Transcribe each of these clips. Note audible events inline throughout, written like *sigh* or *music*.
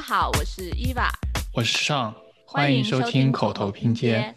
家好，我是伊娃，我是尚，欢迎收听口头拼接。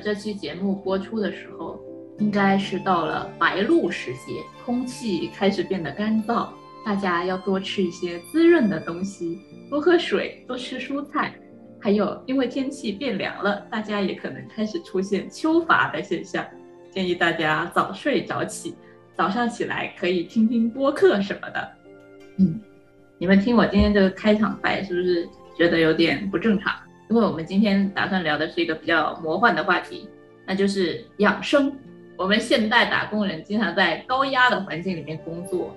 这期节目播出的时候，应该是到了白露时节，空气开始变得干燥，大家要多吃一些滋润的东西，多喝水，多吃蔬菜。还有，因为天气变凉了，大家也可能开始出现秋乏的现象，建议大家早睡早起，早上起来可以听听播客什么的。嗯，你们听我今天这个开场白，是不是觉得有点不正常？因为我们今天打算聊的是一个比较魔幻的话题，那就是养生。我们现代打工人经常在高压的环境里面工作，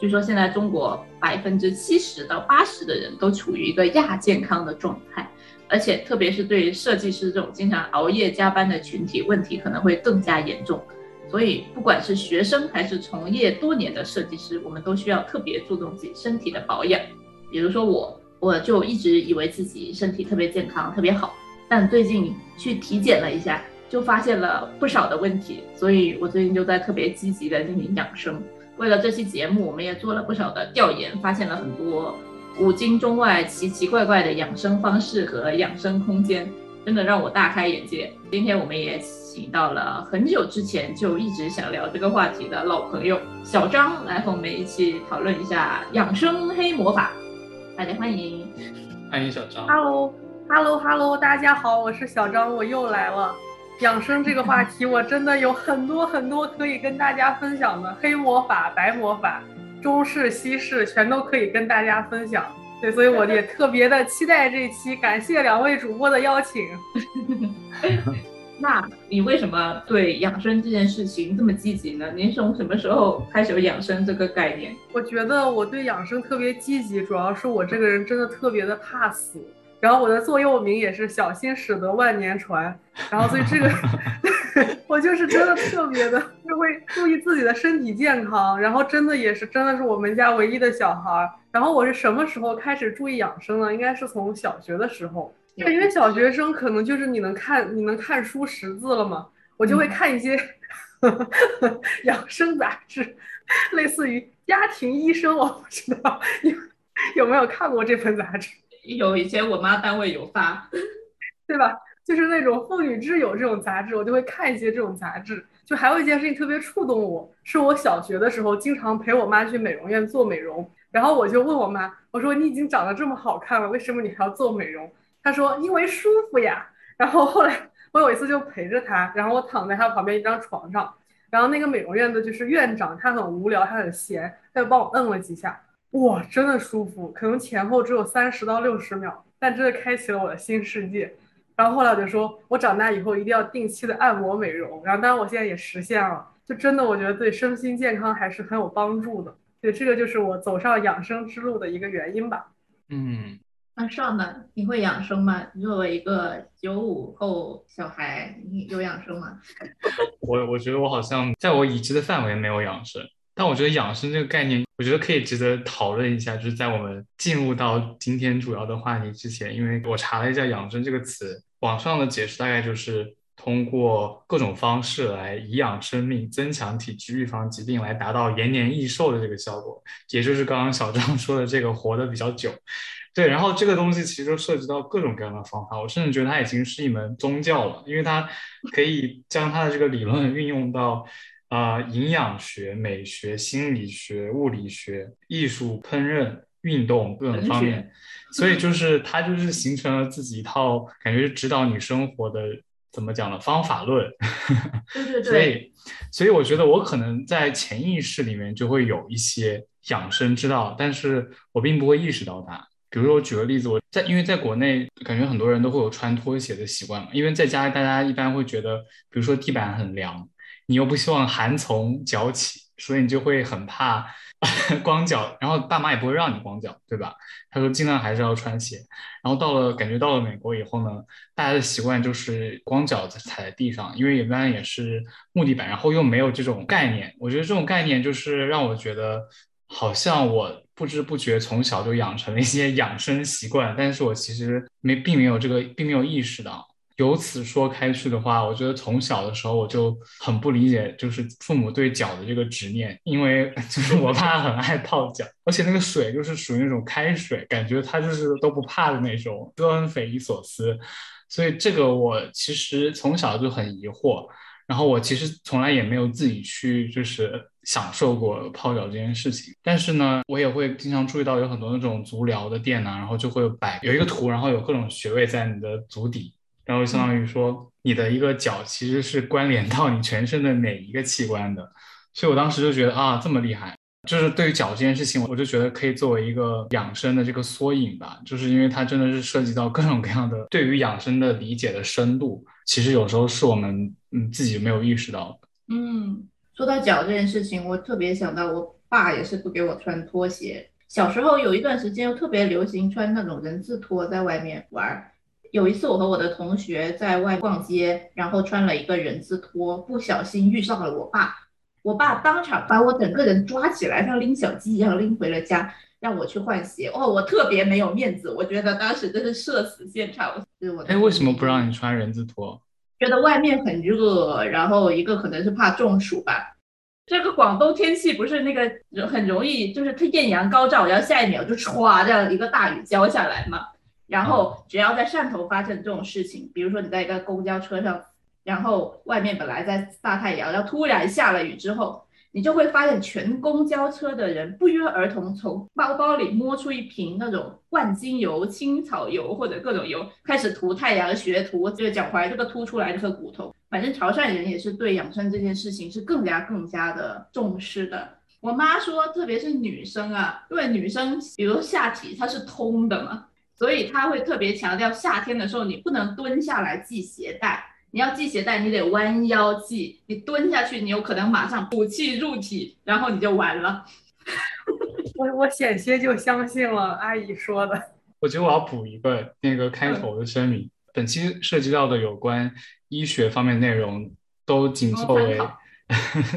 据说现在中国百分之七十到八十的人都处于一个亚健康的状态，而且特别是对于设计师这种经常熬夜加班的群体，问题可能会更加严重。所以，不管是学生还是从业多年的设计师，我们都需要特别注重自己身体的保养。比如说我。我就一直以为自己身体特别健康，特别好，但最近去体检了一下，就发现了不少的问题，所以我最近就在特别积极的进行养生。为了这期节目，我们也做了不少的调研，发现了很多古今中外奇奇怪怪的养生方式和养生空间，真的让我大开眼界。今天我们也请到了很久之前就一直想聊这个话题的老朋友小张来和我们一起讨论一下养生黑魔法。大家欢迎，欢迎小张。Hello，Hello，Hello，大家好，我是小张，我又来了。养生这个话题，我真的有很多很多可以跟大家分享的，黑魔法、白魔法、中式、西式，全都可以跟大家分享。对，所以我也特别的期待这期，感谢两位主播的邀请。*laughs* 那你为什么对养生这件事情这么积极呢？您从什么时候开始有养生这个概念？我觉得我对养生特别积极，主要是我这个人真的特别的怕死。然后我的座右铭也是“小心驶得万年船”。然后所以这个 *laughs* 我就是真的特别的就会注意自己的身体健康。然后真的也是真的是我们家唯一的小孩儿。然后我是什么时候开始注意养生呢？应该是从小学的时候。对，因为小学生可能就是你能看你能看书识字了嘛，我就会看一些 *laughs* 养生杂志，类似于《家庭医生》，我不知道你有没有看过这本杂志？*laughs* 有，以前我妈单位有发，*laughs* 对吧？就是那种妇女之友这种杂志，我就会看一些这种杂志。就还有一件事情特别触动我，是我小学的时候经常陪我妈去美容院做美容，然后我就问我妈，我说你已经长得这么好看了，为什么你还要做美容？他说：“因为舒服呀。”然后后来我有一次就陪着他，然后我躺在他旁边一张床上，然后那个美容院的就是院长，他很无聊，他很闲，他就帮我摁了几下，哇，真的舒服，可能前后只有三十到六十秒，但真的开启了我的新世界。然后后来我就说，我长大以后一定要定期的按摩美容。然后当然我现在也实现了，就真的我觉得对身心健康还是很有帮助的。对，这个就是我走上养生之路的一个原因吧。嗯。那上呢？你会养生吗？你作为一个九五后小孩，你有养生吗？*laughs* 我我觉得我好像在我已知的范围没有养生，但我觉得养生这个概念，我觉得可以值得讨论一下。就是在我们进入到今天主要的话题之前，因为我查了一下“养生”这个词，网上的解释大概就是通过各种方式来颐养生命、增强体质、预防疾病，来达到延年益寿的这个效果，也就是刚刚小张说的这个活得比较久。对，然后这个东西其实涉及到各种各样的方法，我甚至觉得它已经是一门宗教了，因为它可以将它的这个理论运用到啊营养学、美学、心理学、物理学、艺术、烹饪、运动各种方面，所以就是它就是形成了自己一套感觉是指导你生活的怎么讲的方法论。对对对。所以，所以我觉得我可能在潜意识里面就会有一些养生之道，但是我并不会意识到它。比如说，我举个例子，我在因为在国内，感觉很多人都会有穿拖鞋的习惯嘛。因为在家，大家一般会觉得，比如说地板很凉，你又不希望寒从脚起，所以你就会很怕 *laughs* 光脚，然后爸妈也不会让你光脚，对吧？他说尽量还是要穿鞋。然后到了感觉到了美国以后呢，大家的习惯就是光脚踩在地上，因为一般也是木地板，然后又没有这种概念。我觉得这种概念就是让我觉得好像我不知不觉从小就养成了一些养生习惯，但是我其实没并没有这个并没有意识到。由此说开去的话，我觉得从小的时候我就很不理解，就是父母对脚的这个执念，因为 *laughs* 就是我爸很爱泡脚，而且那个水就是属于那种开水，感觉他就是都不怕的那种，都很匪夷所思。所以这个我其实从小就很疑惑，然后我其实从来也没有自己去就是享受过泡脚这件事情。但是呢，我也会经常注意到有很多那种足疗的店呐，然后就会摆有一个图，然后有各种穴位在你的足底。然后相当于说，你的一个脚其实是关联到你全身的哪一个器官的，所以我当时就觉得啊，这么厉害，就是对于脚这件事情，我就觉得可以作为一个养生的这个缩影吧，就是因为它真的是涉及到各种各样的对于养生的理解的深度，其实有时候是我们嗯自己没有意识到。嗯，说到脚这件事情，我特别想到我爸也是不给我穿拖鞋，小时候有一段时间又特别流行穿那种人字拖在外面玩。有一次，我和我的同学在外逛街，然后穿了一个人字拖，不小心遇上了我爸。我爸当场把我整个人抓起来，像拎小鸡一样拎回了家，让我去换鞋。哦，我特别没有面子，我觉得当时真是社死现场。是我哎，为什么不让你穿人字拖？觉得外面很热，然后一个可能是怕中暑吧。这个广东天气不是那个很容易，就是它艳阳高照，然后下一秒就唰这样一个大雨浇下来嘛。然后只要在汕头发生这种事情，比如说你在一个公交车上，然后外面本来在大太阳，然后突然下了雨之后，你就会发现全公交车的人不约而同从包包里摸出一瓶那种万金油、青草油或者各种油，开始涂太阳穴涂这个脚踝这个凸出来这个骨头。反正潮汕人也是对养生这件事情是更加更加的重视的。我妈说，特别是女生啊，因为女生比如下体它是通的嘛。所以她会特别强调，夏天的时候你不能蹲下来系鞋带，你要系鞋带，你得弯腰系。你蹲下去，你有可能马上补气入体，然后你就完了。*laughs* 我我险些就相信了阿姨说的。我觉得我要补一个那个开头的声明，本期涉及到的有关医学方面内容，都仅作为，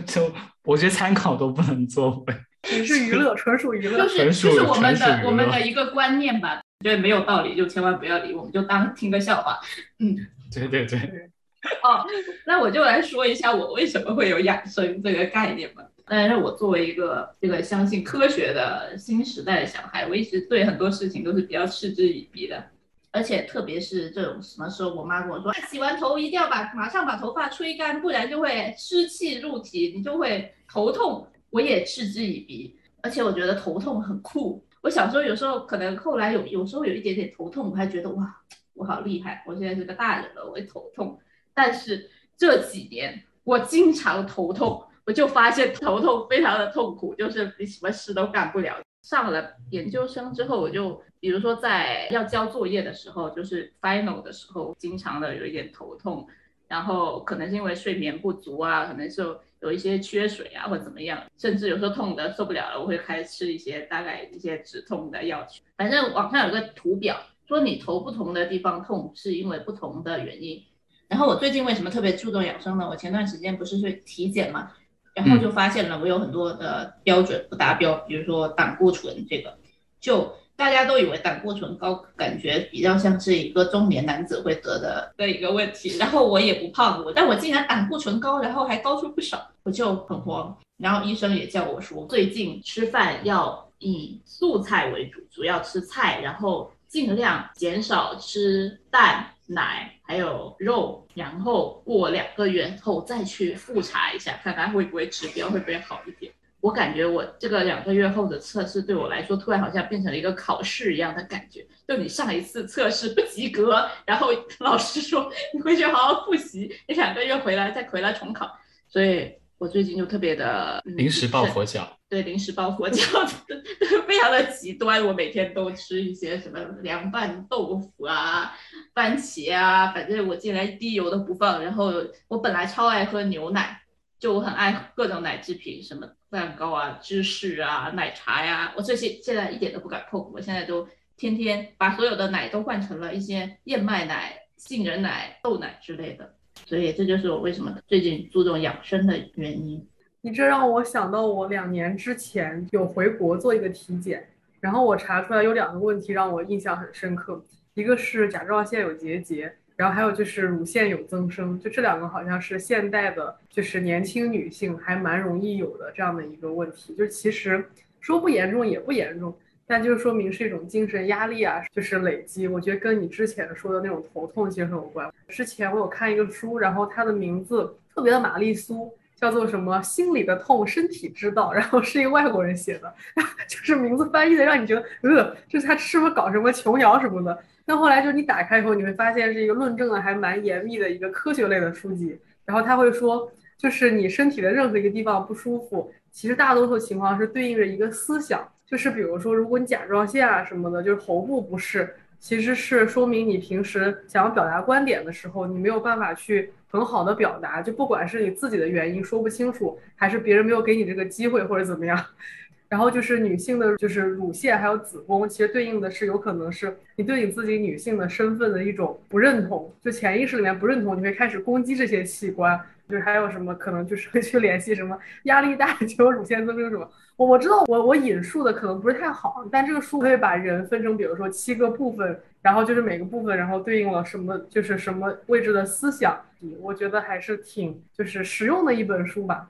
就 *laughs* 我觉得参考都不能作为。只是娱乐，纯属娱乐，就是就是我们的我们的一个观念吧。觉得没有道理就千万不要理，我们就当听个笑话。嗯，对对对。*laughs* 哦，那我就来说一下我为什么会有养生这个概念吧。但是我作为一个这个相信科学的新时代的小孩，我一直对很多事情都是比较嗤之以鼻的。而且特别是这种什么时候，我妈跟我说，洗完头一定要把马上把头发吹干，不然就会湿气入体，你就会头痛。我也嗤之以鼻，而且我觉得头痛很酷。我小时候有时候可能后来有有时候有一点点头痛，我还觉得哇，我好厉害，我现在是个大人了，我会头痛。但是这几年我经常头痛，我就发现头痛非常的痛苦，就是你什么事都干不了。上了研究生之后，我就比如说在要交作业的时候，就是 final 的时候，经常的有一点头痛。然后可能是因为睡眠不足啊，可能是有一些缺水啊，或者怎么样，甚至有时候痛的受不了了，我会开始吃一些大概一些止痛的药去。反正网上有个图表，说你头不同的地方痛是因为不同的原因。然后我最近为什么特别注重养生呢？我前段时间不是去体检嘛，然后就发现了我有很多的标准不达标，比如说胆固醇这个，就。大家都以为胆固醇高，感觉比较像是一个中年男子会得的的一个问题。然后我也不胖，我但我竟然胆固醇高，然后还高出不少，我就很慌。然后医生也叫我说，最近吃饭要以素菜为主，主要吃菜，然后尽量减少吃蛋、奶还有肉。然后过两个月后再去复查一下，看看会不会指标会不会好一点。我感觉我这个两个月后的测试对我来说，突然好像变成了一个考试一样的感觉。就你上一次测试不及格，然后老师说你回去好好复习，你两个月回来再回来重考。所以我最近就特别的临时抱佛脚，对，临时抱佛脚，*laughs* 非常的极端。我每天都吃一些什么凉拌豆腐啊、番茄啊，反正我进来一滴油都不放。然后我本来超爱喝牛奶。就我很爱各种奶制品，什么蛋糕啊、芝士啊、奶茶呀，我这些现在一点都不敢碰。我现在都天天把所有的奶都换成了一些燕麦奶、杏仁奶、豆奶之类的。所以这就是我为什么最近注重养生的原因。你这让我想到我两年之前有回国做一个体检，然后我查出来有两个问题让我印象很深刻，一个是甲状腺有结节。然后还有就是乳腺有增生，就这两个好像是现代的，就是年轻女性还蛮容易有的这样的一个问题。就其实说不严重也不严重，但就是说明是一种精神压力啊，就是累积。我觉得跟你之前说的那种头痛其实很有关。之前我有看一个书，然后它的名字特别的玛丽苏，叫做什么“心里的痛，身体知道”，*laughs* 然后是一个外国人写的，*laughs* 就是名字翻译的让你觉得，呃，这他是不是搞什么琼瑶什么的？那后来就是你打开以后，你会发现是一个论证的还蛮严密的一个科学类的书籍。然后他会说，就是你身体的任何一个地方不舒服，其实大多数情况是对应着一个思想。就是比如说，如果你甲状腺啊什么的，就是喉部不适，其实是说明你平时想要表达观点的时候，你没有办法去很好的表达。就不管是你自己的原因说不清楚，还是别人没有给你这个机会或者怎么样。然后就是女性的，就是乳腺还有子宫，其实对应的是有可能是你对你自己女性的身份的一种不认同，就潜意识里面不认同，你会开始攻击这些器官，就是还有什么可能就是会去联系什么压力大 *laughs* 就有乳腺增生什么。我我知道我我引述的可能不是太好，但这个书可以把人分成比如说七个部分，然后就是每个部分然后对应了什么就是什么位置的思想，我觉得还是挺就是实用的一本书吧。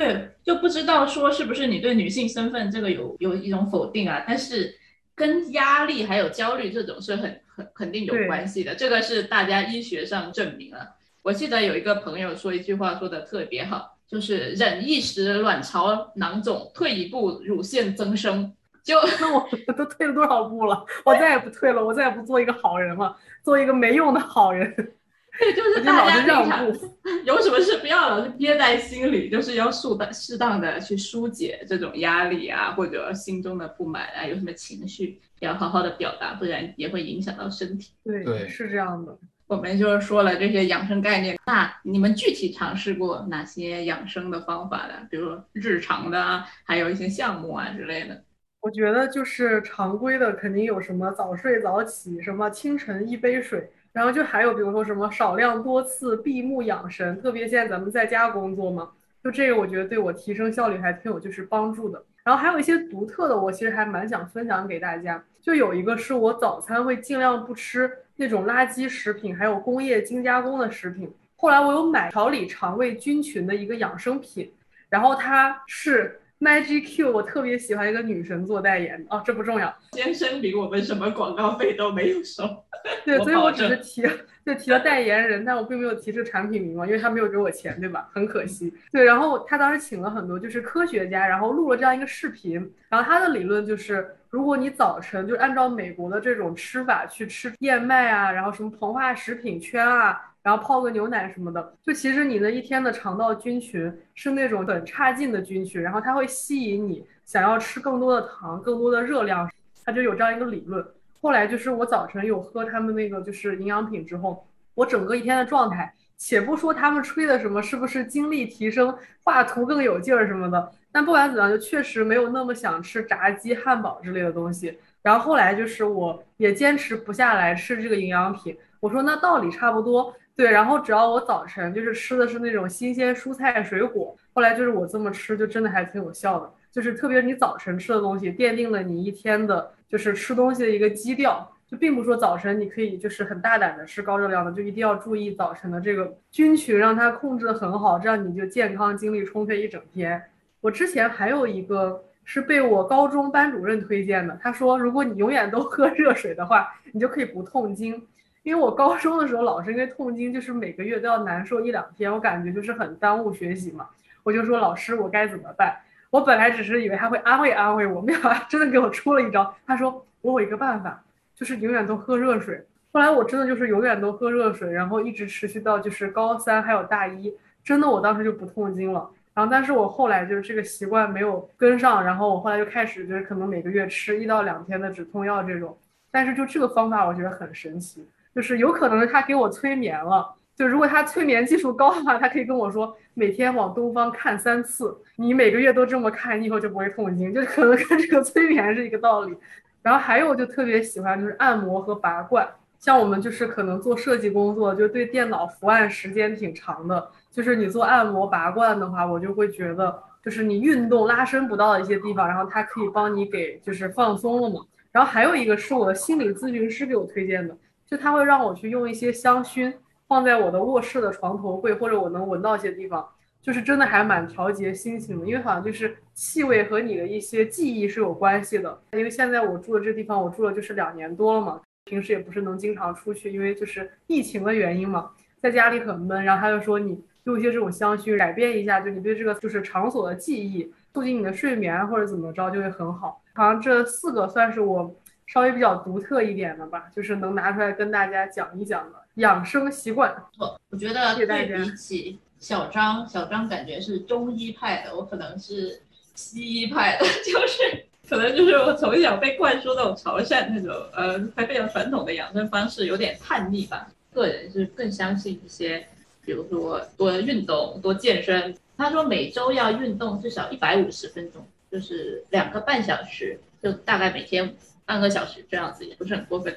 对，就不知道说是不是你对女性身份这个有有一种否定啊？但是跟压力还有焦虑这种是很很肯定有关系的，这个是大家医学上证明了。我记得有一个朋友说一句话说的特别好，就是忍一时卵巢囊肿，退一步乳腺增生。就那我 *laughs* 都退了多少步了？我再也不退了，我再也不做一个好人了，做一个没用的好人。对，就是大家经常 *laughs* 有什么事不要老是憋在心里，就是要适当适当的去疏解这种压力啊，或者心中的不满啊，有什么情绪要好好的表达，不然也会影响到身体。对，是这样的。我们就是说了这些养生概念，那你们具体尝试过哪些养生的方法呢？比如说日常的啊，还有一些项目啊之类的。我觉得就是常规的，肯定有什么早睡早起，什么清晨一杯水。然后就还有比如说什么少量多次闭目养神，特别现在咱们在家工作嘛，就这个我觉得对我提升效率还挺有就是帮助的。然后还有一些独特的，我其实还蛮想分享给大家。就有一个是我早餐会尽量不吃那种垃圾食品，还有工业精加工的食品。后来我有买调理肠胃菌群的一个养生品，然后它是。Magic Q，我特别喜欢一个女神做代言哦，这不重要。先声明，我们什么广告费都没有收。*laughs* 对，所以我只是提，就提了代言人，但我并没有提这个产品名嘛，因为他没有给我钱，对吧？很可惜。对，然后他当时请了很多就是科学家，然后录了这样一个视频，然后他的理论就是，如果你早晨就按照美国的这种吃法去吃燕麦啊，然后什么膨化食品圈啊。然后泡个牛奶什么的，就其实你的一天的肠道菌群是那种很差劲的菌群，然后它会吸引你想要吃更多的糖、更多的热量，它就有这样一个理论。后来就是我早晨有喝他们那个就是营养品之后，我整个一天的状态，且不说他们吹的什么是不是精力提升、画图更有劲儿什么的，但不管怎样，就确实没有那么想吃炸鸡、汉堡之类的东西。然后后来就是我也坚持不下来吃这个营养品，我说那道理差不多。对，然后只要我早晨就是吃的是那种新鲜蔬菜水果，后来就是我这么吃就真的还挺有效的，就是特别你早晨吃的东西，奠定了你一天的就是吃东西的一个基调，就并不说早晨你可以就是很大胆的吃高热量的，就一定要注意早晨的这个菌群，让它控制的很好，这样你就健康精力充沛一整天。我之前还有一个是被我高中班主任推荐的，他说如果你永远都喝热水的话，你就可以不痛经。因为我高中的时候老是因为痛经，就是每个月都要难受一两天，我感觉就是很耽误学习嘛。我就说老师，我该怎么办？我本来只是以为他会安慰安慰我，没想到真的给我出了一招。他说我有一个办法，就是永远都喝热水。后来我真的就是永远都喝热水，然后一直持续到就是高三还有大一，真的我当时就不痛经了。然后但是我后来就是这个习惯没有跟上，然后我后来就开始就是可能每个月吃一到两天的止痛药这种。但是就这个方法我觉得很神奇。就是有可能是他给我催眠了，就如果他催眠技术高的话，他可以跟我说每天往东方看三次，你每个月都这么看，你以后就不会痛经，*laughs* 就可能跟这个催眠是一个道理。然后还有就特别喜欢就是按摩和拔罐，像我们就是可能做设计工作，就对电脑伏案时间挺长的，就是你做按摩拔罐的话，我就会觉得就是你运动拉伸不到的一些地方，然后它可以帮你给就是放松了嘛。然后还有一个是我的心理咨询师给我推荐的，就他会让我去用一些香薰。放在我的卧室的床头柜，或者我能闻到一些地方，就是真的还蛮调节心情的。因为好像就是气味和你的一些记忆是有关系的。因为现在我住的这地方，我住了就是两年多了嘛，平时也不是能经常出去，因为就是疫情的原因嘛，在家里很闷。然后他就说你用一些这种香薰改变一下，就你对这个就是场所的记忆，促进你的睡眠或者怎么着就会很好。好像这四个算是我稍微比较独特一点的吧，就是能拿出来跟大家讲一讲的。养生习惯，我我觉得对比起小张，小张感觉是中医派的，我可能是西医派的，*laughs* 就是可能就是我从小被灌输那种潮汕那种呃还非常传统的养生方式，有点叛逆吧。个人是更相信一些，比如说多运动、多健身。他说每周要运动至少一百五十分钟，就是两个半小时，就大概每天半个小时这样子，也不是很过分。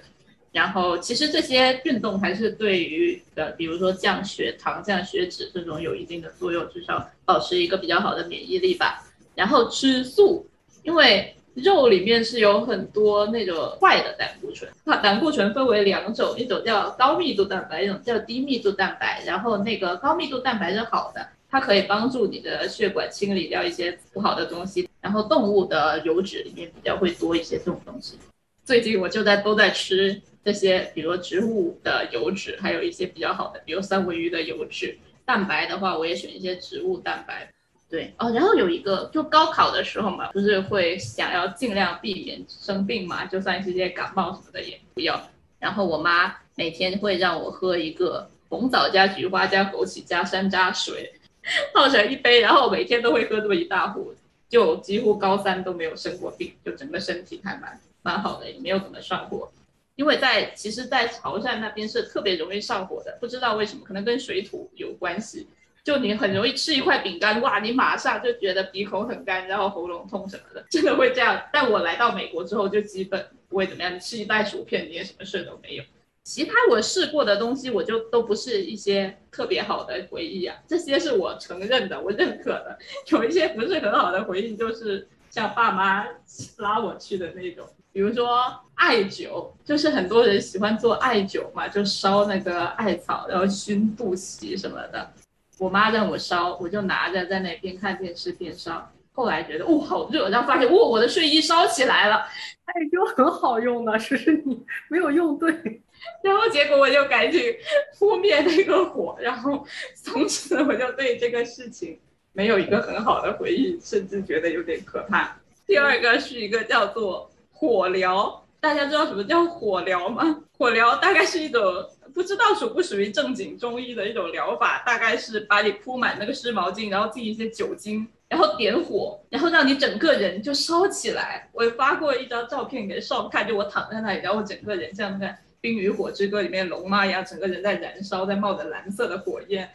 然后其实这些运动还是对于呃，比如说降血糖、降血脂这种有一定的作用，至少保持一个比较好的免疫力吧。然后吃素，因为肉里面是有很多那种坏的胆固醇。它胆固醇分为两种，一种叫高密度蛋白，一种叫低密度蛋白。然后那个高密度蛋白是好的，它可以帮助你的血管清理掉一些不好的东西。然后动物的油脂里面比较会多一些这种东西。最近我就在都在吃。这些，比如植物的油脂，还有一些比较好的，比如三文鱼的油脂。蛋白的话，我也选一些植物蛋白。对哦，然后有一个，就高考的时候嘛，不是会想要尽量避免生病嘛，就算是一些感冒什么的也不要。然后我妈每天会让我喝一个红枣加菊花加枸杞加山楂水，泡成一杯，然后每天都会喝这么一大壶，就几乎高三都没有生过病，就整个身体还蛮蛮好的，也没有怎么上火。因为在其实，在潮汕那边是特别容易上火的，不知道为什么，可能跟水土有关系。就你很容易吃一块饼干，哇，你马上就觉得鼻孔很干，然后喉咙痛什么的，真的会这样。但我来到美国之后，就基本不会怎么样。你吃一袋薯片，你也什么事都没有。其他我试过的东西，我就都不是一些特别好的回忆啊。这些是我承认的，我认可的。有一些不是很好的回忆，就是像爸妈拉我去的那种。比如说艾灸，就是很多人喜欢做艾灸嘛，就烧那个艾草，然后熏肚脐什么的。我妈让我烧，我就拿着在那边看电视边烧。后来觉得哦好热，然后发现哦我的睡衣烧起来了。艾灸很好用的，只是你没有用对。然后结果我就赶紧扑灭那个火，然后从此我就对这个事情没有一个很好的回忆，甚至觉得有点可怕。第二个是一个叫做。火疗，大家知道什么叫火疗吗？火疗大概是一种不知道属不属于正经中医的一种疗法，大概是把你铺满那个湿毛巾，然后进一些酒精，然后点火，然后让你整个人就烧起来。我发过一张照片给少看，就我躺在那里，然后整个人像那个《冰与火之歌》里面龙妈一样，整个人在燃烧，在冒着蓝色的火焰。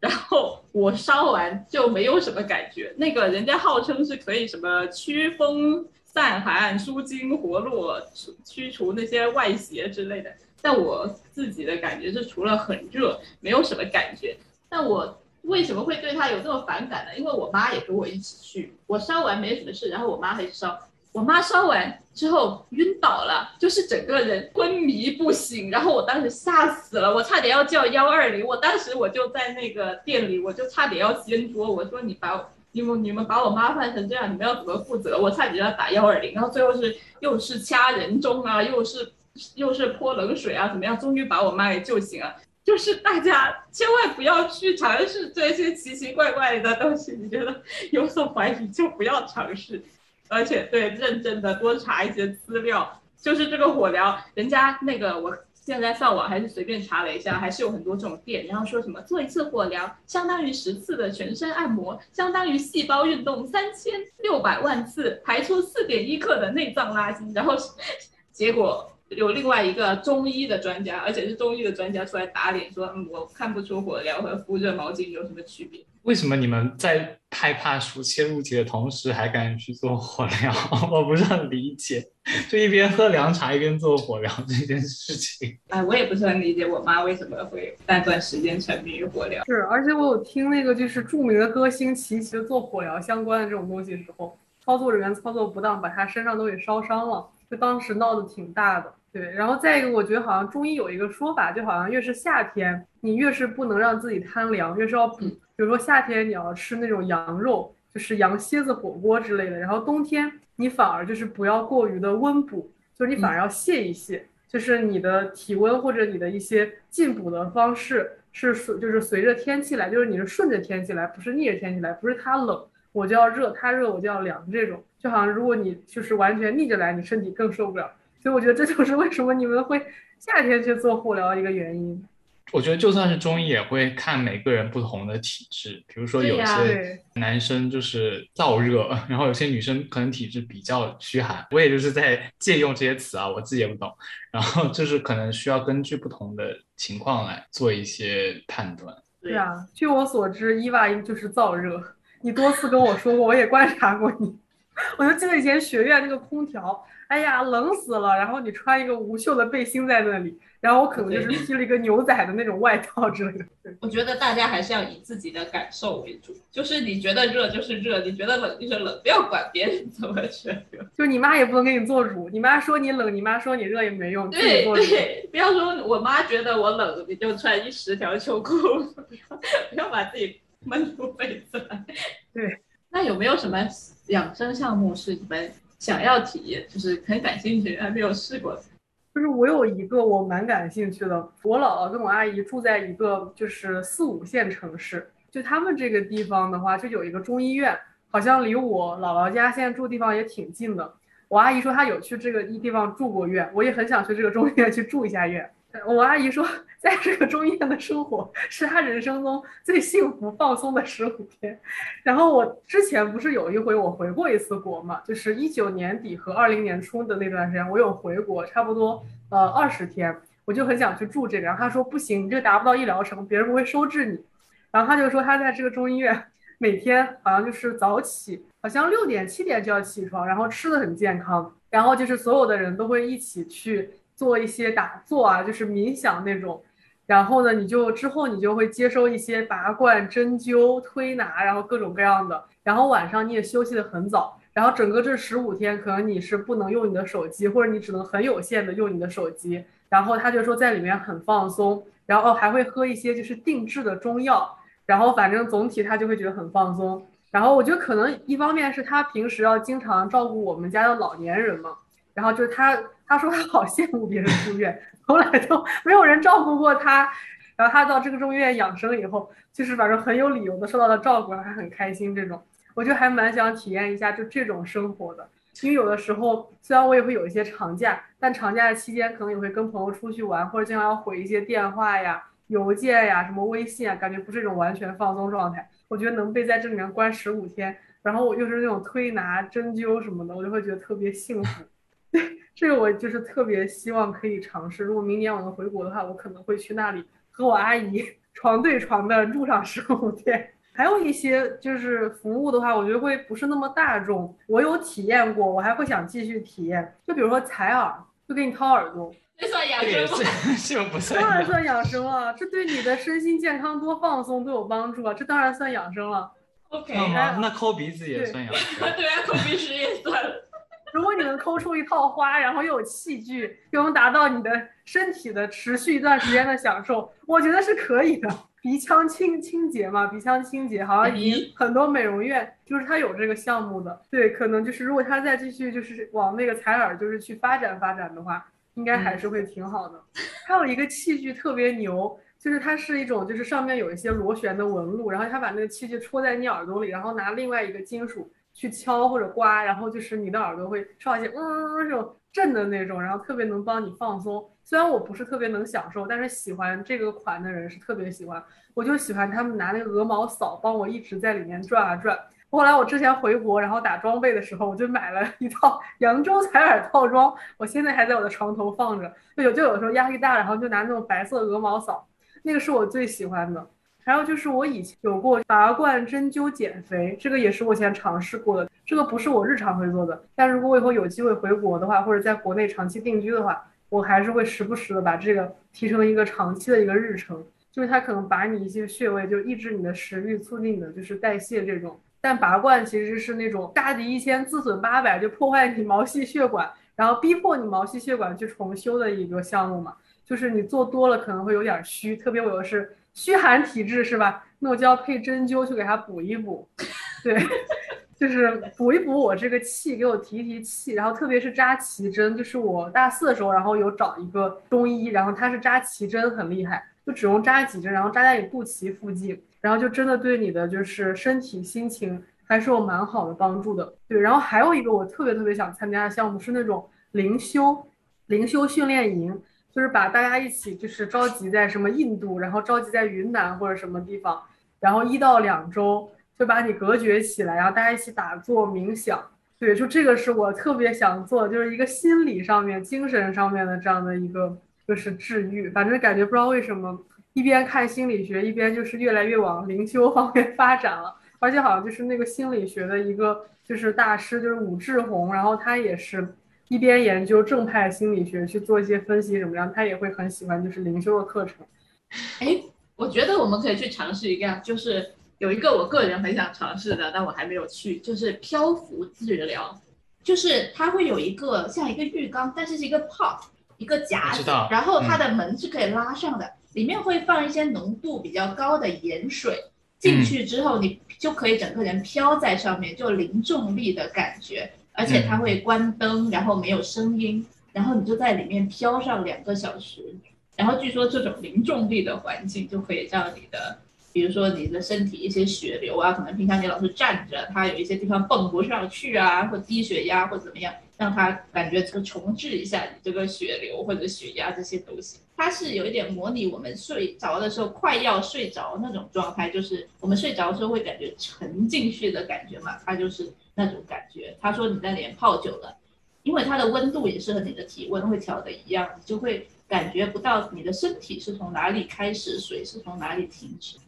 然后我烧完就没有什么感觉。那个人家号称是可以什么驱风。散寒、舒筋活络、驱除那些外邪之类的。但我自己的感觉是，除了很热，没有什么感觉。但我为什么会对他有这么反感呢？因为我妈也跟我一起去，我烧完没什么事，然后我妈还是烧。我妈烧完之后晕倒了，就是整个人昏迷不醒。然后我当时吓死了，我差点要叫幺二零。我当时我就在那个店里，我就差点要掀桌。我说你把我。你们你们把我妈换成这样，你们要怎么负责？我差点要打幺二零，然后最后是又是掐人中啊，又是又是泼冷水啊，怎么样？终于把我妈给救醒了。就是大家千万不要去尝试这些奇奇怪怪的东西，你觉得有所怀疑就不要尝试，而且对认真的多查一些资料。就是这个火疗，人家那个我。现在上网还是随便查了一下，还是有很多这种店，然后说什么做一次火疗相当于十次的全身按摩，相当于细胞运动三千六百万次，排出四点一克的内脏垃圾。然后 *laughs* 结果有另外一个中医的专家，而且是中医的专家出来打脸说，嗯，我看不出火疗和敷热毛巾有什么区别。为什么你们在害怕暑切入体的同时还敢去做火疗？*laughs* 我不是很理解，就一边喝凉茶一边做火疗这件事情。哎，我也不是很理解我妈为什么会那段时间沉迷于火疗。是，而且我有听那个就是著名的歌星齐齐做火疗相关的这种东西的时候，操作人员操作不当，把他身上都给烧伤了，就当时闹得挺大的。对，然后再一个，我觉得好像中医有一个说法，就好像越是夏天，你越是不能让自己贪凉，越是要补。比如说夏天你要吃那种羊肉，就是羊蝎子火锅之类的，然后冬天你反而就是不要过于的温补，就是你反而要泄一泄，就是你的体温或者你的一些进补的方式是随就是随着天气来，就是你是顺着天气来，不是逆着天气来，不是它冷我就要热，它热我就要凉这种，就好像如果你就是完全逆着来，你身体更受不了。所以我觉得这就是为什么你们会夏天去做护疗一个原因。我觉得就算是中医也会看每个人不同的体质，比如说有些男生就是燥热，然后有些女生可能体质比较虚寒。我也就是在借用这些词啊，我自己也不懂。然后就是可能需要根据不同的情况来做一些判断。对啊，据我所知，伊娃就是燥热。你多次跟我说过，我也观察过你。*laughs* 我就记得以前学院那个空调。哎呀，冷死了！然后你穿一个无袖的背心在那里，然后我可能就是披了一个牛仔的那种外套之类的。*laughs* 我觉得大家还是要以自己的感受为主，就是你觉得热就是热，你觉得冷就是冷，不要管别人怎么觉得。*laughs* 就你妈也不能给你做主，你妈说你冷，你妈说你热也没用。对对，不要说我妈觉得我冷，你就穿一十条秋裤，*laughs* 不要把自己闷出痱子来。对，那有没有什么养生项目是你们？想要体验，就是很感兴趣，还没有试过。就是我有一个我蛮感兴趣的，我姥姥跟我阿姨住在一个就是四五线城市，就他们这个地方的话，就有一个中医院，好像离我姥姥家现在住地方也挺近的。我阿姨说她有去这个地方住过院，我也很想去这个中医院去住一下院。我阿姨说，在这个中医院的生活是她人生中最幸福放松的十五天。然后我之前不是有一回我回过一次国嘛，就是一九年底和二零年初的那段时间，我有回国，差不多呃二十天，我就很想去住这个。然后他说不行，你这达不到医疗程，别人不会收治你。然后她就说她在这个中医院每天好像就是早起，好像六点七点就要起床，然后吃的很健康，然后就是所有的人都会一起去。做一些打坐啊，就是冥想那种，然后呢，你就之后你就会接收一些拔罐、针灸、推拿，然后各种各样的。然后晚上你也休息的很早，然后整个这十五天可能你是不能用你的手机，或者你只能很有限的用你的手机。然后他就说在里面很放松，然后还会喝一些就是定制的中药，然后反正总体他就会觉得很放松。然后我觉得可能一方面是他平时要经常照顾我们家的老年人嘛。然后就是他，他说他好羡慕别人住院，*laughs* 从来都没有人照顾过他。然后他到这个中医院养生以后，就是反正很有理由的受到了照顾，还很开心。这种我就还蛮想体验一下就这种生活的。因为有的时候虽然我也会有一些长假，但长假的期间可能也会跟朋友出去玩，或者经常要回一些电话呀、邮件呀、什么微信啊，感觉不是一种完全放松状态。我觉得能被在这里面关十五天，然后我又是那种推拿、针灸什么的，我就会觉得特别幸福。对，*laughs* 这个我就是特别希望可以尝试。如果明年我能回国的话，我可能会去那里和我阿姨 *laughs* 床对床的住上十五天。还有一些就是服务的话，我觉得会不是那么大众。我有体验过，我还会想继续体验。就比如说采耳，就给你掏耳朵，这算养生吗？*laughs* 这不算。当然算养生了，这对你的身心健康多放松都有帮助啊！这当然算养生了。OK，那抠鼻子也算养生。对啊，抠鼻屎也算。如果你能抠出一套花，然后又有器具，又能达到你的身体的持续一段时间的享受，我觉得是可以的。鼻腔清清洁嘛，鼻腔清洁好像已经很多美容院就是它有这个项目的。对，可能就是如果它再继续就是往那个采耳就是去发展发展的话，应该还是会挺好的。还有一个器具特别牛，就是它是一种就是上面有一些螺旋的纹路，然后它把那个器具戳在你耳朵里，然后拿另外一个金属。去敲或者刮，然后就是你的耳朵会出一些嗯这种震的那种，然后特别能帮你放松。虽然我不是特别能享受，但是喜欢这个款的人是特别喜欢。我就喜欢他们拿那个鹅毛扫，帮我一直在里面转啊转。后来我之前回国，然后打装备的时候，我就买了一套 *laughs* 扬州采耳套装，我现在还在我的床头放着。就有就有时候压力大，然后就拿那种白色鹅毛扫，那个是我最喜欢的。还有就是我以前有过拔罐针灸减肥，这个也是我以前尝试过的。这个不是我日常会做的，但如果我以后有机会回国的话，或者在国内长期定居的话，我还是会时不时的把这个提成一个长期的一个日程。就是它可能把你一些穴位，就抑制你的食欲，促进你的就是代谢这种。但拔罐其实是那种杀敌一千自损八百，就破坏你毛细血管，然后逼迫你毛细血管去重修的一个项目嘛。就是你做多了可能会有点虚，特别我又是虚寒体质是吧？那我就要配针灸去给它补一补，对，*laughs* 就是补一补我这个气，给我提提气。然后特别是扎脐针，就是我大四的时候，然后有找一个中医，然后他是扎脐针很厉害。就只用扎几针，然后扎在你肚脐附近，然后就真的对你的就是身体、心情还是有蛮好的帮助的。对，然后还有一个我特别特别想参加的项目是那种灵修，灵修训练营，就是把大家一起就是召集在什么印度，然后召集在云南或者什么地方，然后一到两周就把你隔绝起来，然后大家一起打坐冥想。对，就这个是我特别想做，就是一个心理上面、精神上面的这样的一个。就是治愈，反正感觉不知道为什么，一边看心理学，一边就是越来越往灵修方面发展了。而且好像就是那个心理学的一个就是大师，就是武志红，然后他也是一边研究正派心理学去做一些分析什么样，他也会很喜欢就是灵修的课程。哎，我觉得我们可以去尝试一个，就是有一个我个人很想尝试的，但我还没有去，就是漂浮治疗，就是它会有一个像一个浴缸，但是是一个泡。一个夹子，然后它的门是可以拉上的，里面会放一些浓度比较高的盐水，进去之后你就可以整个人飘在上面，就零重力的感觉，而且它会关灯，然后没有声音，然后你就在里面飘上两个小时，然后据说这种零重力的环境就可以让你的，比如说你的身体一些血流啊，可能平常你老是站着，它有一些地方蹦不上去啊，或低血压或怎么样。让它感觉这个重置一下你这个血流或者血压这些东西，它是有一点模拟我们睡着的时候快要睡着那种状态，就是我们睡着的时候会感觉沉进去的感觉嘛，它就是那种感觉。他说你在里面泡久了，因为它的温度也是和你的体温会调的一样，你就会感觉不到你的身体是从哪里开始，水是从哪里停止。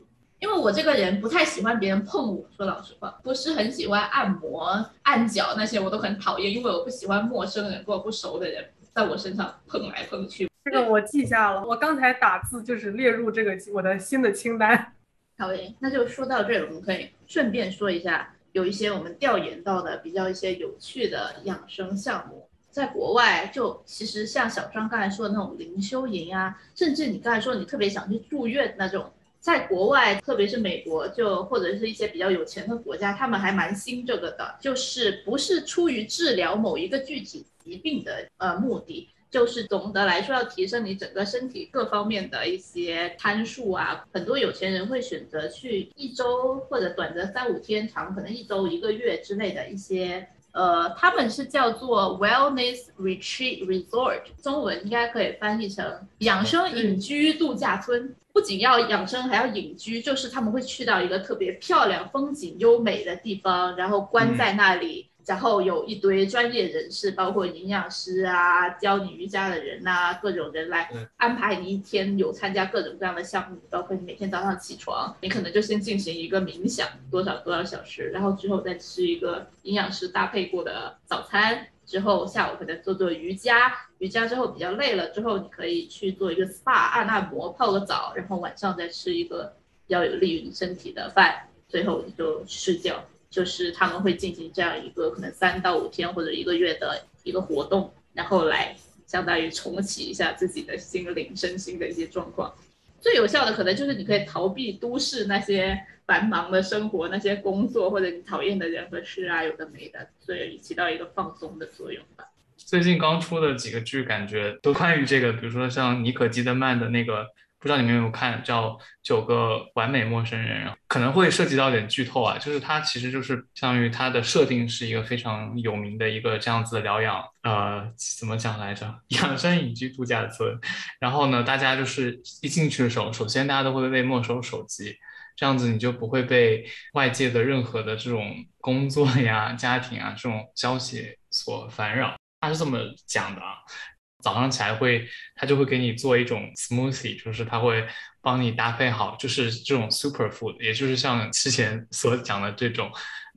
因为我这个人不太喜欢别人碰我，说老实话，不是很喜欢按摩、按脚那些，我都很讨厌，因为我不喜欢陌生人跟我不熟的人在我身上碰来碰去。这个我记下了，我刚才打字就是列入这个我的新的清单。好嘞，那就说到这儿，我们可以顺便说一下，有一些我们调研到的比较一些有趣的养生项目，在国外就其实像小张刚才说的那种灵修营啊，甚至你刚才说你特别想去住院那种。在国外，特别是美国，就或者是一些比较有钱的国家，他们还蛮兴这个的，就是不是出于治疗某一个具体疾病的呃目的，就是总的来说要提升你整个身体各方面的一些参数啊。很多有钱人会选择去一周或者短则三五天，长可能一周一个月之类的一些。呃，他们是叫做 Wellness Retreat Resort，中文应该可以翻译成养生隐居度假村。不仅要养生，还要隐居，就是他们会去到一个特别漂亮、风景优美的地方，然后关在那里。然后有一堆专业人士，包括营养师啊、教你瑜伽的人呐，各种人来安排你一天有参加各种各样的项目，包括你每天早上起床，你可能就先进行一个冥想多少多少小时，然后之后再吃一个营养师搭配过的早餐，之后下午可能做做瑜伽，瑜伽之后比较累了之后，你可以去做一个 SPA 按按摩，泡个澡，然后晚上再吃一个比较有利于你身体的饭，最后你就睡觉。就是他们会进行这样一个可能三到五天或者一个月的一个活动，然后来相当于重启一下自己的心灵、身心的一些状况。最有效的可能就是你可以逃避都市那些繁忙的生活、那些工作或者你讨厌的人和事啊，有的没的，所以起到一个放松的作用吧。最近刚出的几个剧，感觉都关于这个，比如说像尼可基德曼的那个。不知道你们有没有看，叫《九个完美陌生人》，可能会涉及到点剧透啊。就是它其实就是相当于它的设定是一个非常有名的一个这样子的疗养，呃，怎么讲来着？*laughs* 养生隐居度假村。然后呢，大家就是一进去的时候，首先大家都会被没收手机，这样子你就不会被外界的任何的这种工作呀、家庭啊这种消息所烦扰。他是这么讲的啊，早上起来会，他就会给你做一种 smoothie，就是他会帮你搭配好，就是这种 super food，也就是像之前所讲的这种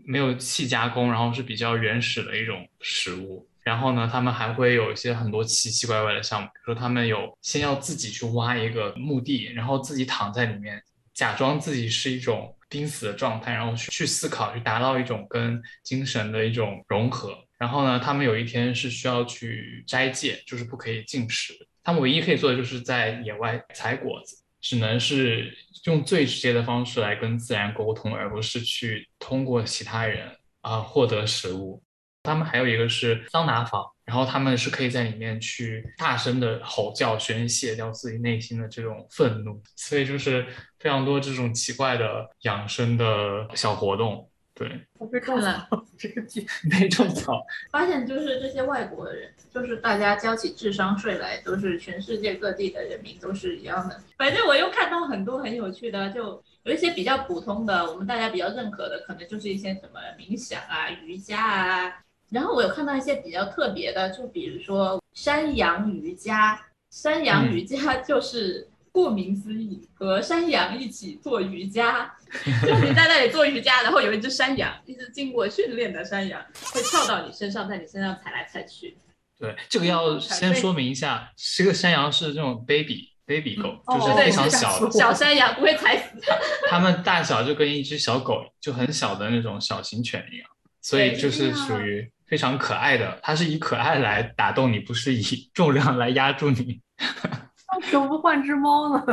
没有气加工，然后是比较原始的一种食物。然后呢，他们还会有一些很多奇奇怪怪的项目，比如说他们有先要自己去挖一个墓地，然后自己躺在里面，假装自己是一种濒死的状态，然后去去思考，去达到一种跟精神的一种融合。然后呢，他们有一天是需要去斋戒，就是不可以进食。他们唯一可以做的就是在野外采果子，只能是用最直接的方式来跟自然沟通，而不是去通过其他人啊获得食物。他们还有一个是桑拿房，然后他们是可以在里面去大声的吼叫，宣泄掉自己内心的这种愤怒。所以就是非常多这种奇怪的养生的小活动。对，我被种草这个剧，被种草。发现就是这些外国人，就是大家交起智商税来，都是全世界各地的人民都是一样的。反正我又看到很多很有趣的，就有一些比较普通的，我们大家比较认可的，可能就是一些什么冥想啊、瑜伽啊。然后我有看到一些比较特别的，就比如说山羊瑜伽。山羊瑜伽就是顾名思义，和山羊一起做瑜伽。*laughs* 就是你在那里做瑜伽，然后有一只山羊，一只经过训练的山羊，会跳到你身上，在你身上踩来踩去。对，这个要先说明一下，这个山羊是这种 baby baby 狗，哦就是非常小的，小山羊不会踩死它。*laughs* 它们大小就跟一只小狗，就很小的那种小型犬一样，所以就是属于非常可爱的。它是以可爱来打动你，不是以重量来压住你。*laughs* 为什么不换只猫呢？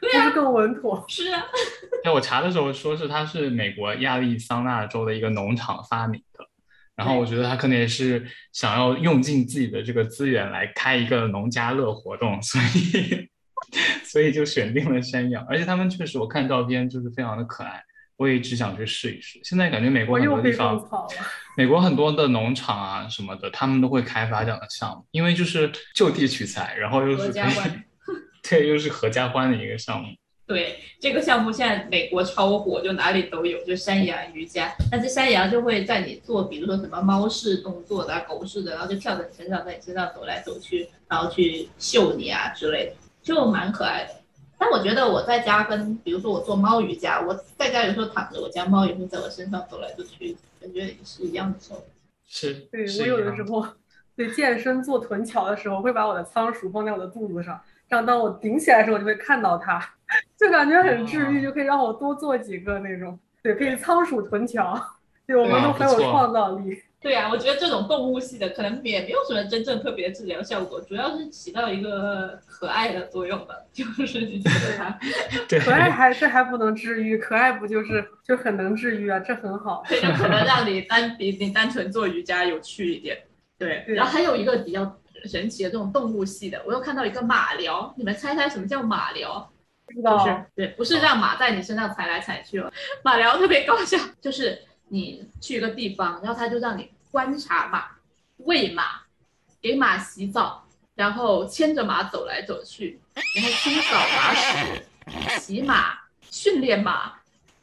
不是更稳妥？是啊，*laughs* 在我查的时候说是它是美国亚利桑那州的一个农场发明的，然后我觉得他可能也是想要用尽自己的这个资源来开一个农家乐活动，所以 *laughs* 所以就选定了山羊，而且他们确实我看照片就是非常的可爱，我也一直想去试一试。现在感觉美国很多地方。美国很多的农场啊什么的，他们都会开发这样的项目，因为就是就地取材，然后又是合家欢对，又是合家欢的一个项目。对这个项目，现在美国超火，就哪里都有，就山羊瑜伽。但是山羊就会在你做，比如说什么猫式动作的、啊、狗式的，然后就跳在你身上，在你身上走来走去，然后去嗅你啊之类的，就蛮可爱的。但我觉得我在家跟，比如说我做猫瑜伽，我在家有时候躺着，我家猫也会在我身上走来走去，感觉也是一样的效果。是，对是我有的时候 *laughs* 对健身做臀桥的时候，会把我的仓鼠放在我的肚子上，这样当我顶起来的时候，我就会看到它，就感觉很治愈，哦就可以让我多做几个那种。对，可以仓鼠臀桥，对我们都很有创造力。对呀、我觉得这种动物系的可能也没有什么真正特别治疗效果，主要是起到一个可爱的作用吧，就是你觉得它 *laughs* 对，可爱还是还不能治愈，可爱不就是就很能治愈啊？这很好。对，就可能 *laughs* 让你单比你单纯做瑜伽有趣一点。对，对然后还有一个比较神奇的这种动物系的，我又看到一个马疗，你们猜猜什么叫马疗？不知道是对，不是让马在你身上踩来踩去哦，马疗特别搞笑，就是你去一个地方，然后他就让你观察马、喂马、给马洗澡，然后牵着马走来走去，然后清扫马屎、骑马、训练马，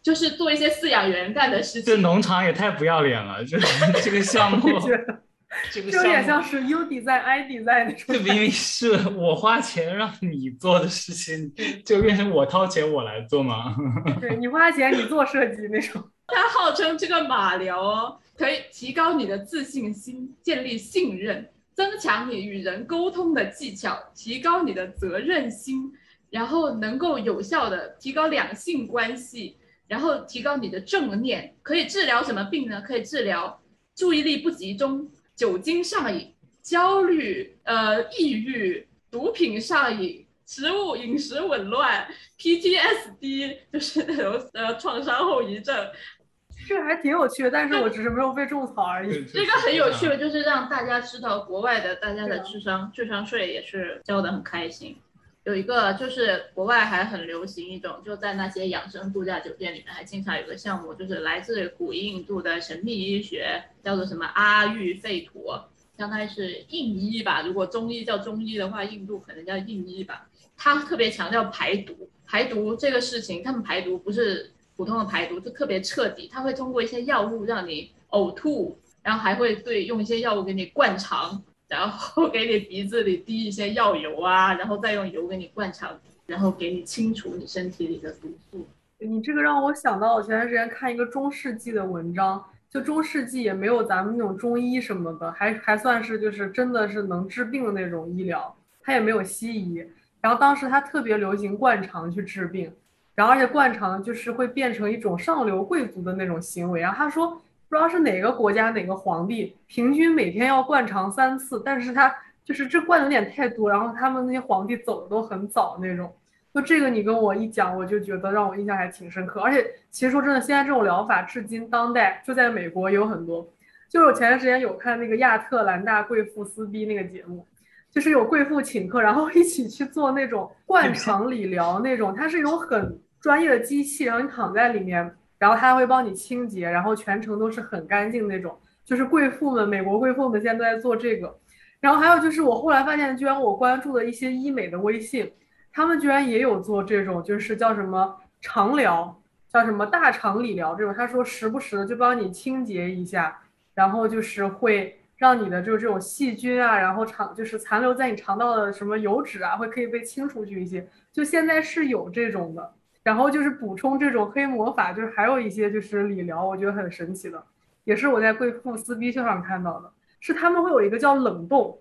就是做一些饲养员干的事情。这农场也太不要脸了，就是 *laughs* 这个项目 *laughs* *laughs* 这个这有点像是 U design I design 那种就明明是我花钱让你做的事情，就变成我掏钱我来做吗？对你花钱你做设计那种。*laughs* 他号称这个马疗哦，可以提高你的自信心，建立信任，增强你与人沟通的技巧，提高你的责任心，然后能够有效的提高两性关系，然后提高你的正念，可以治疗什么病呢？可以治疗注意力不集中、酒精上瘾、焦虑、呃抑郁、毒品上瘾。食物饮食紊乱，PTSD 就是那种呃创伤后遗症，这还挺有趣的，但是我只是没有被种草而已。这个很有趣的，就是让大家知道国外的大家的智商智商税也是交的很开心。有一个就是国外还很流行一种，就在那些养生度假酒店里面，还经常有个项目，就是来自古印度的神秘医学，叫做什么阿育吠陀，相当于是印医吧。如果中医叫中医的话，印度可能叫印医吧。他特别强调排毒，排毒这个事情，他们排毒不是普通的排毒就特别彻底，它会通过一些药物让你呕吐，然后还会对用一些药物给你灌肠，然后给你鼻子里滴一些药油啊，然后再用油给你灌肠，然后给你清除你身体里的毒素。你这个让我想到，我前段时间看一个中世纪的文章，就中世纪也没有咱们那种中医什么的，还还算是就是真的是能治病的那种医疗，它也没有西医。然后当时他特别流行灌肠去治病。然后，而且灌肠就是会变成一种上流贵族的那种行为。然后他说，不知道是哪个国家哪个皇帝，平均每天要灌肠三次，但是他就是这灌的有点太多。然后他们那些皇帝走的都很早那种。就这个你跟我一讲，我就觉得让我印象还挺深刻。而且其实说真的，现在这种疗法至今当代就在美国也有很多。就是我前段时间有看那个亚特兰大贵妇撕逼那个节目。就是有贵妇请客，然后一起去做那种灌肠理疗那种，它是一种很专业的机器，然后你躺在里面，然后它会帮你清洁，然后全程都是很干净那种。就是贵妇们，美国贵妇们现在都在做这个。然后还有就是我后来发现，居然我关注的一些医美的微信，他们居然也有做这种，就是叫什么肠疗，叫什么大肠理疗这种。他说时不时的就帮你清洁一下，然后就是会。让你的就是这种细菌啊，然后肠就是残留在你肠道的什么油脂啊，会可以被清出去一些。就现在是有这种的，然后就是补充这种黑魔法，就是还有一些就是理疗，我觉得很神奇的，也是我在贵妇撕逼秀上看到的，是他们会有一个叫冷冻，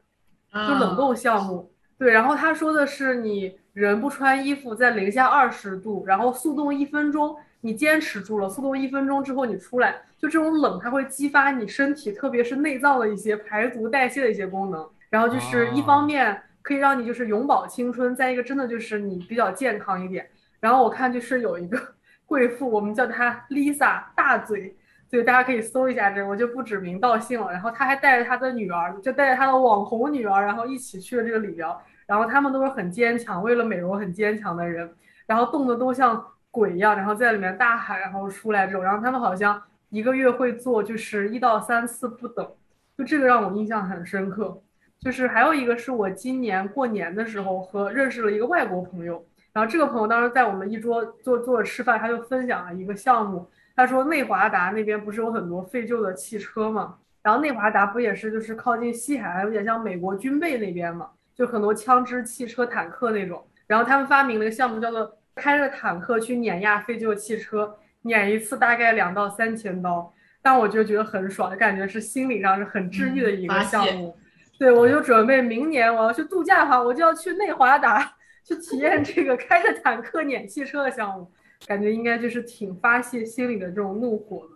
就冷冻项目。对，然后他说的是你人不穿衣服，在零下二十度，然后速冻一分钟。你坚持住了，速冻一分钟之后你出来，就这种冷，它会激发你身体，特别是内脏的一些排毒代谢的一些功能。然后就是一方面可以让你就是永葆青春，再一个真的就是你比较健康一点。然后我看就是有一个 *laughs* 贵妇，我们叫她 Lisa 大嘴，所以大家可以搜一下这个，我就不指名道姓了。然后她还带着她的女儿，就带着她的网红女儿，然后一起去了这个理疗。然后他们都是很坚强，为了美容很坚强的人，然后冻得都像。鬼一样，然后在里面大喊，然后出来这种，然后他们好像一个月会做就是一到三次不等，就这个让我印象很深刻。就是还有一个是我今年过年的时候和认识了一个外国朋友，然后这个朋友当时在我们一桌坐坐着吃饭，他就分享了一个项目，他说内华达那边不是有很多废旧的汽车嘛，然后内华达不也是就是靠近西海岸，有点像美国军备那边嘛，就很多枪支、汽车、坦克那种，然后他们发明了一个项目叫做。开着坦克去碾压废旧汽车，碾一次大概两到三千刀，但我就觉得很爽，感觉是心理上是很治愈的一个项目。对，我就准备明年我要去度假的话，我就要去内华达去体验这个开着坦克碾汽车的项目，感觉应该就是挺发泄心里的这种怒火的。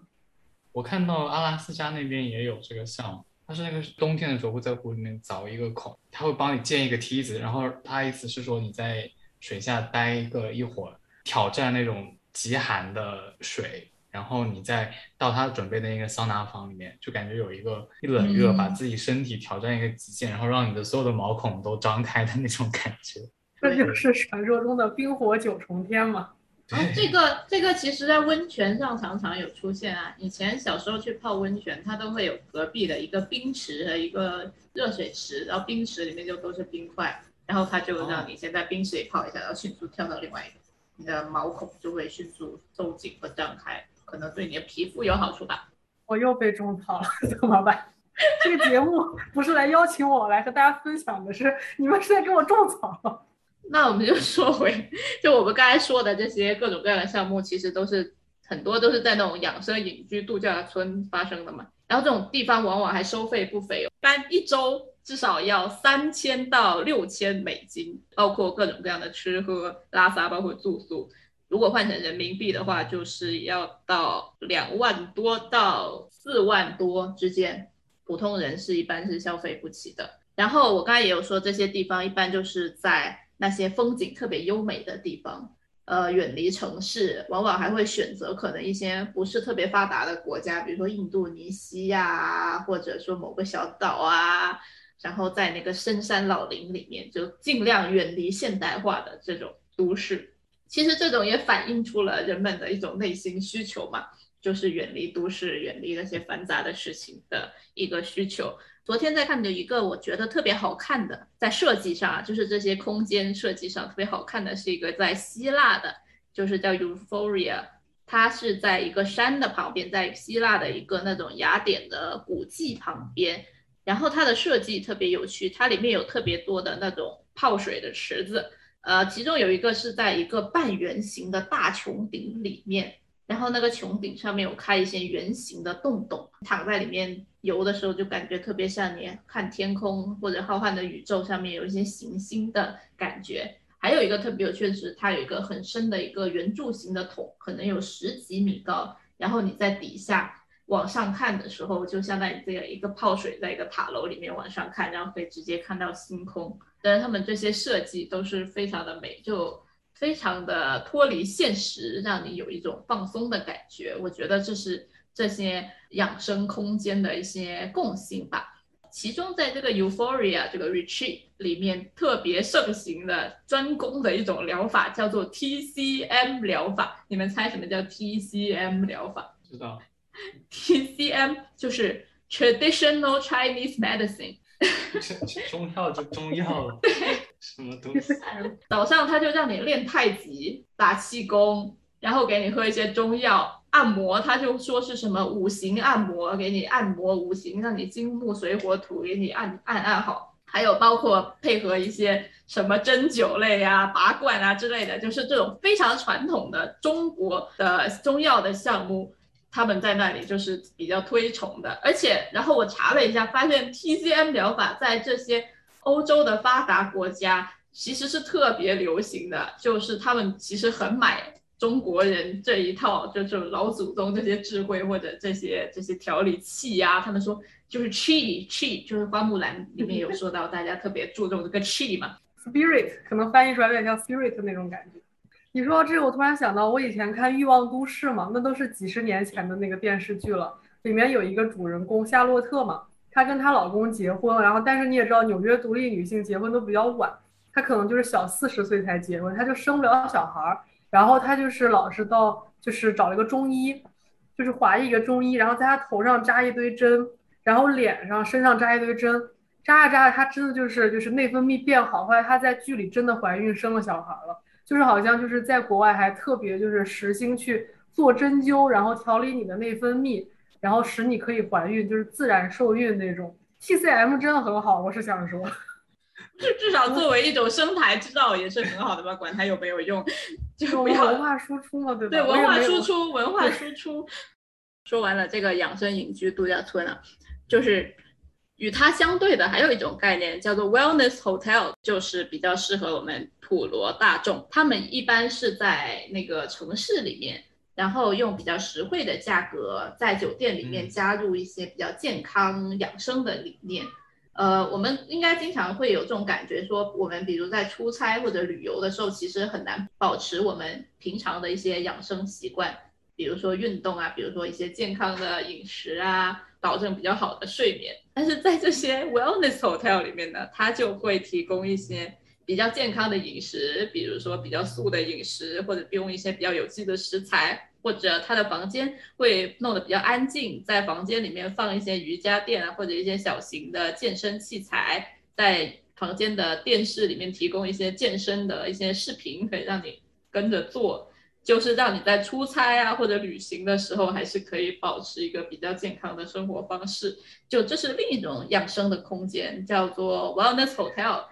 我看到阿拉斯加那边也有这个项目，它是那个冬天的时候会在湖里面凿一个孔，它会帮你建一个梯子，然后它意思是说你在。水下待一个一会儿，挑战那种极寒的水，然后你再到他准备的那个桑拿房里面，就感觉有一个一冷热，把自己身体挑战一个极限，然后让你的所有的毛孔都张开的那种感觉。这就是传说中的冰火九重天嘛？这个这个其实在温泉上常常有出现啊。以前小时候去泡温泉，它都会有隔壁的一个冰池和一个热水池，然后冰池里面就都是冰块。然后它就让你先在冰水里泡一下，然后迅速跳到另外一个，你的毛孔就会迅速收紧和张开，可能对你的皮肤有好处吧。我又被种草了，*laughs* 怎么办？这个节目不是来邀请我来和大家分享的，是你们是在给我种草。那我们就说回，就我们刚才说的这些各种各样的项目，其实都是很多都是在那种养生隐居度假村发生的嘛。然后这种地方往往还收费不菲哦，单一周。至少要三千到六千美金，包括各种各样的吃喝拉撒，包括住宿。如果换成人民币的话，就是要到两万多到四万多之间，普通人是一般是消费不起的。然后我刚才也有说，这些地方一般就是在那些风景特别优美的地方，呃，远离城市，往往还会选择可能一些不是特别发达的国家，比如说印度尼西亚，或者说某个小岛啊。然后在那个深山老林里面，就尽量远离现代化的这种都市。其实这种也反映出了人们的一种内心需求嘛，就是远离都市，远离那些繁杂的事情的一个需求。昨天在看的一个，我觉得特别好看的，在设计上啊，就是这些空间设计上特别好看的是一个在希腊的，就是叫 Euphoria。它是在一个山的旁边，在希腊的一个那种雅典的古迹旁边。然后它的设计特别有趣，它里面有特别多的那种泡水的池子，呃，其中有一个是在一个半圆形的大穹顶里面，然后那个穹顶上面有开一些圆形的洞洞，躺在里面游的时候就感觉特别像你看天空或者浩瀚的宇宙上面有一些行星的感觉。还有一个特别有趣的是，它有一个很深的一个圆柱形的桶，可能有十几米高。然后你在底下往上看的时候，就相当于这样一个泡水在一个塔楼里面往上看，然后可以直接看到星空。但是，他们这些设计都是非常的美，就非常的脱离现实，让你有一种放松的感觉。我觉得这是这些养生空间的一些共性吧。其中，在这个 Euphoria 这个 retreat 里面特别盛行的专攻的一种疗法叫做 TCM 疗法。你们猜什么叫 TCM 疗法？知道。*laughs* TCM 就是 Traditional Chinese Medicine。中药就中药了。对。*laughs* 什么东西？*laughs* 早上他就让你练太极、打气功，然后给你喝一些中药。按摩，他就说是什么五行按摩，给你按摩五行，让你金木水火土给你按按按好。还有包括配合一些什么针灸类啊、拔罐啊之类的，就是这种非常传统的中国的中药的项目，他们在那里就是比较推崇的。而且，然后我查了一下，发现 TCM 疗法在这些欧洲的发达国家其实是特别流行的，就是他们其实很买。中国人这一套就是老祖宗这些智慧或者这些这些调理器呀，他们说就是 chi chi，就是花木兰里面有说到，大家特别注重这个 chi 嘛，spirit 可能翻译出来有点像 spirit 那种感觉。你说到这个，我突然想到，我以前看《欲望都市》嘛，那都是几十年前的那个电视剧了，里面有一个主人公夏洛特嘛，她跟她老公结婚，然后但是你也知道，纽约独立女性结婚都比较晚，她可能就是小四十岁才结婚，她就生不了小孩儿。然后她就是老是到，就是找了一个中医，就是华裔一个中医，然后在她头上扎一堆针，然后脸上、身上扎一堆针，扎着扎着，她真的就是就是内分泌变好，后来她在剧里真的怀孕生了小孩了，就是好像就是在国外还特别就是实心去做针灸，然后调理你的内分泌，然后使你可以怀孕，就是自然受孕那种。TCM 真的很好，我是想说。*laughs* 至至少作为一种生财之道也是很好的吧，管它有没有用，就文化输出嘛，对吧？对，文化输出，文化输出。*laughs* 说完了这个养生隐居度假村啊，就是与它相对的还有一种概念叫做 wellness hotel，就是比较适合我们普罗大众。他们一般是在那个城市里面，然后用比较实惠的价格在酒店里面加入一些比较健康养生的理念。呃，我们应该经常会有这种感觉，说我们比如在出差或者旅游的时候，其实很难保持我们平常的一些养生习惯，比如说运动啊，比如说一些健康的饮食啊，保证比较好的睡眠。但是在这些 wellness hotel 里面呢，它就会提供一些比较健康的饮食，比如说比较素的饮食，或者用一些比较有机的食材。或者他的房间会弄得比较安静，在房间里面放一些瑜伽垫啊，或者一些小型的健身器材，在房间的电视里面提供一些健身的一些视频，可以让你跟着做，就是让你在出差啊或者旅行的时候，还是可以保持一个比较健康的生活方式。就这是另一种养生的空间，叫做 Wellness Hotel。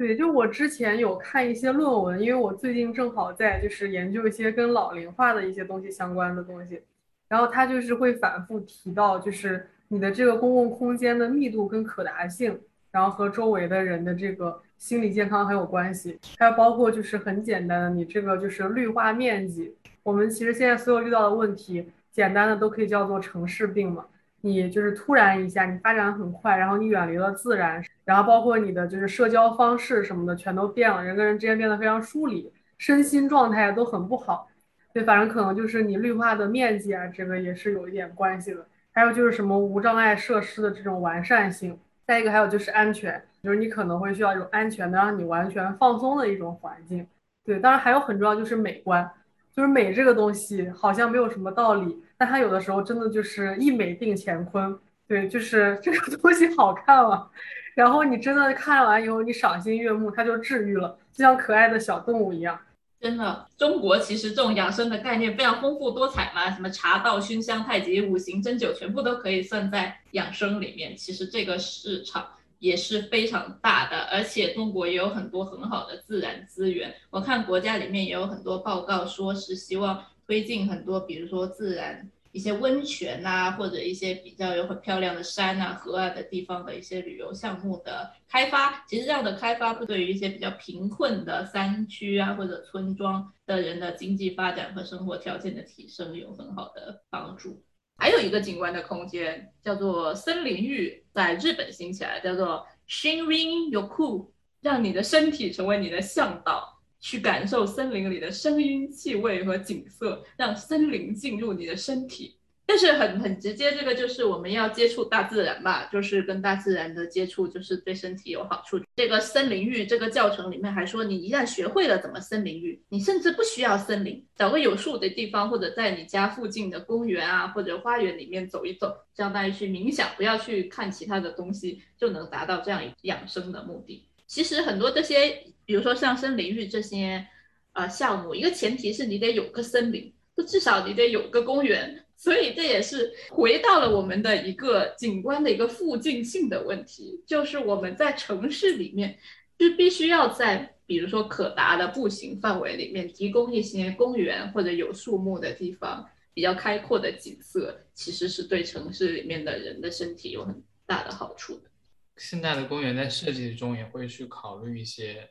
对，就我之前有看一些论文，因为我最近正好在就是研究一些跟老龄化的一些东西相关的东西，然后他就是会反复提到，就是你的这个公共空间的密度跟可达性，然后和周围的人的这个心理健康很有关系，还有包括就是很简单的，你这个就是绿化面积，我们其实现在所有遇到的问题，简单的都可以叫做城市病嘛。你就是突然一下，你发展很快，然后你远离了自然，然后包括你的就是社交方式什么的全都变了，人跟人之间变得非常疏离，身心状态都很不好。对，反正可能就是你绿化的面积啊，这个也是有一点关系的。还有就是什么无障碍设施的这种完善性，再一个还有就是安全，就是你可能会需要一种安全的让你完全放松的一种环境。对，当然还有很重要就是美观。就是美这个东西好像没有什么道理，但它有的时候真的就是一美定乾坤。对，就是这个东西好看了，然后你真的看完以后，你赏心悦目，它就治愈了，就像可爱的小动物一样。真的，中国其实这种养生的概念非常丰富多彩嘛，什么茶道、熏香、太极、五行、针灸，全部都可以算在养生里面。其实这个市场也是非常大的，而且中国也有很多很好的自然资源。我看国家里面也有很多报告，说是希望推进很多，比如说自然。一些温泉呐，或者一些比较有很漂亮的山啊、河啊的地方的一些旅游项目的开发，其实这样的开发对于一些比较贫困的山区啊或者村庄的人的经济发展和生活条件的提升有很好的帮助。还有一个景观的空间叫做森林浴，在日本兴起来，叫做 Shinrin Yoku，让你的身体成为你的向导。去感受森林里的声音、气味和景色，让森林进入你的身体。但是很很直接，这个就是我们要接触大自然吧，就是跟大自然的接触，就是对身体有好处。这个森林浴这个教程里面还说，你一旦学会了怎么森林浴，你甚至不需要森林，找个有树的地方，或者在你家附近的公园啊或者花园里面走一走，相当于去冥想，不要去看其他的东西，就能达到这样养生的目的。其实很多这些，比如说像森林浴这些，呃项目，一个前提是你得有个森林，就至少你得有个公园。所以这也是回到了我们的一个景观的一个附近性的问题，就是我们在城市里面，就必须要在比如说可达的步行范围里面提供一些公园或者有树木的地方，比较开阔的景色，其实是对城市里面的人的身体有很大的好处的。现在的公园在设计中也会去考虑一些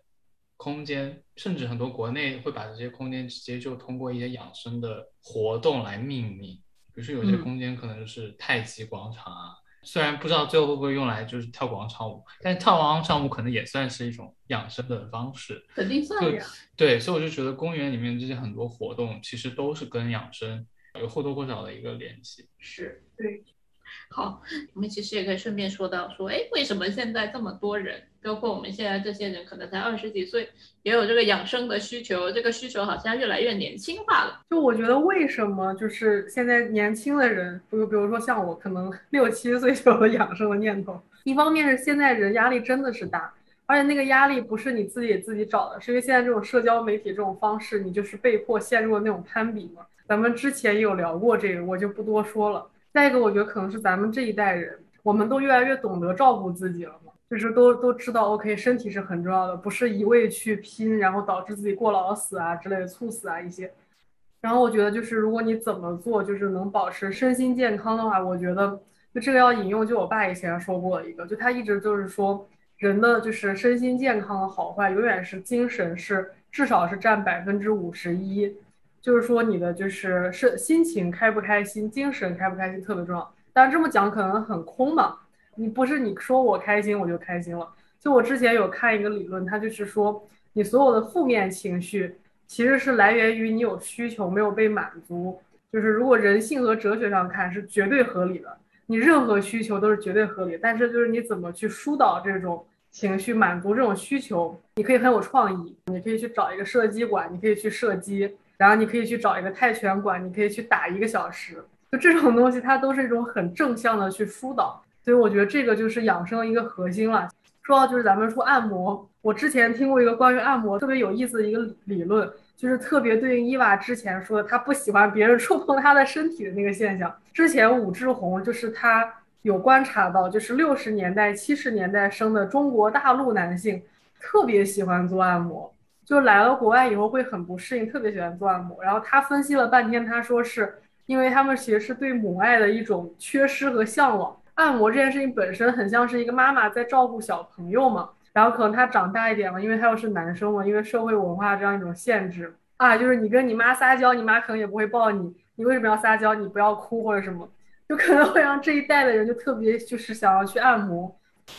空间，甚至很多国内会把这些空间直接就通过一些养生的活动来命名。比如说有些空间可能就是太极广场啊，虽然不知道最后会不会用来就是跳广场舞，但是跳广场舞可能也算是一种养生的方式，肯定算呀。对，所以我就觉得公园里面这些很多活动其实都是跟养生有或多或少的一个联系。是，对。好，我们其实也可以顺便说到，说，哎，为什么现在这么多人，包括我们现在这些人，可能才二十几岁，也有这个养生的需求，这个需求好像越来越年轻化了。就我觉得，为什么就是现在年轻的人，比如比如说像我，可能 *laughs* 六七岁就有养生的念头。一方面是现在人压力真的是大，而且那个压力不是你自己自己找的，是因为现在这种社交媒体这种方式，你就是被迫陷入了那种攀比嘛。咱们之前有聊过这个，我就不多说了。再一个，我觉得可能是咱们这一代人，我们都越来越懂得照顾自己了嘛，就是都都知道，OK，身体是很重要的，不是一味去拼，然后导致自己过劳死啊之类的，猝死啊一些。然后我觉得就是如果你怎么做，就是能保持身心健康的话，我觉得就这个要引用，就我爸以前说过一个，就他一直就是说，人的就是身心健康的好坏，永远是精神是至少是占百分之五十一。就是说你的就是是心情开不开心，精神开不开心特别重要。但是这么讲可能很空嘛，你不是你说我开心我就开心了。就我之前有看一个理论，它就是说你所有的负面情绪其实是来源于你有需求没有被满足。就是如果人性和哲学上看是绝对合理的，你任何需求都是绝对合理。但是就是你怎么去疏导这种情绪，满足这种需求，你可以很有创意，你可以去找一个射击馆，你可以去射击。然后你可以去找一个泰拳馆，你可以去打一个小时，就这种东西，它都是一种很正向的去疏导，所以我觉得这个就是养生的一个核心了。说到就是咱们说按摩，我之前听过一个关于按摩特别有意思的一个理论，就是特别对应伊娃之前说的，他不喜欢别人触碰他的身体的那个现象。之前武志红就是他有观察到，就是六十年代、七十年代生的中国大陆男性特别喜欢做按摩。就来了国外以后会很不适应，特别喜欢做按摩。然后他分析了半天，他说是因为他们其实是对母爱的一种缺失和向往。按摩这件事情本身很像是一个妈妈在照顾小朋友嘛。然后可能他长大一点了，因为他又是男生嘛，因为社会文化这样一种限制啊，就是你跟你妈撒娇，你妈可能也不会抱你。你为什么要撒娇？你不要哭或者什么，就可能会让这一代的人就特别就是想要去按摩。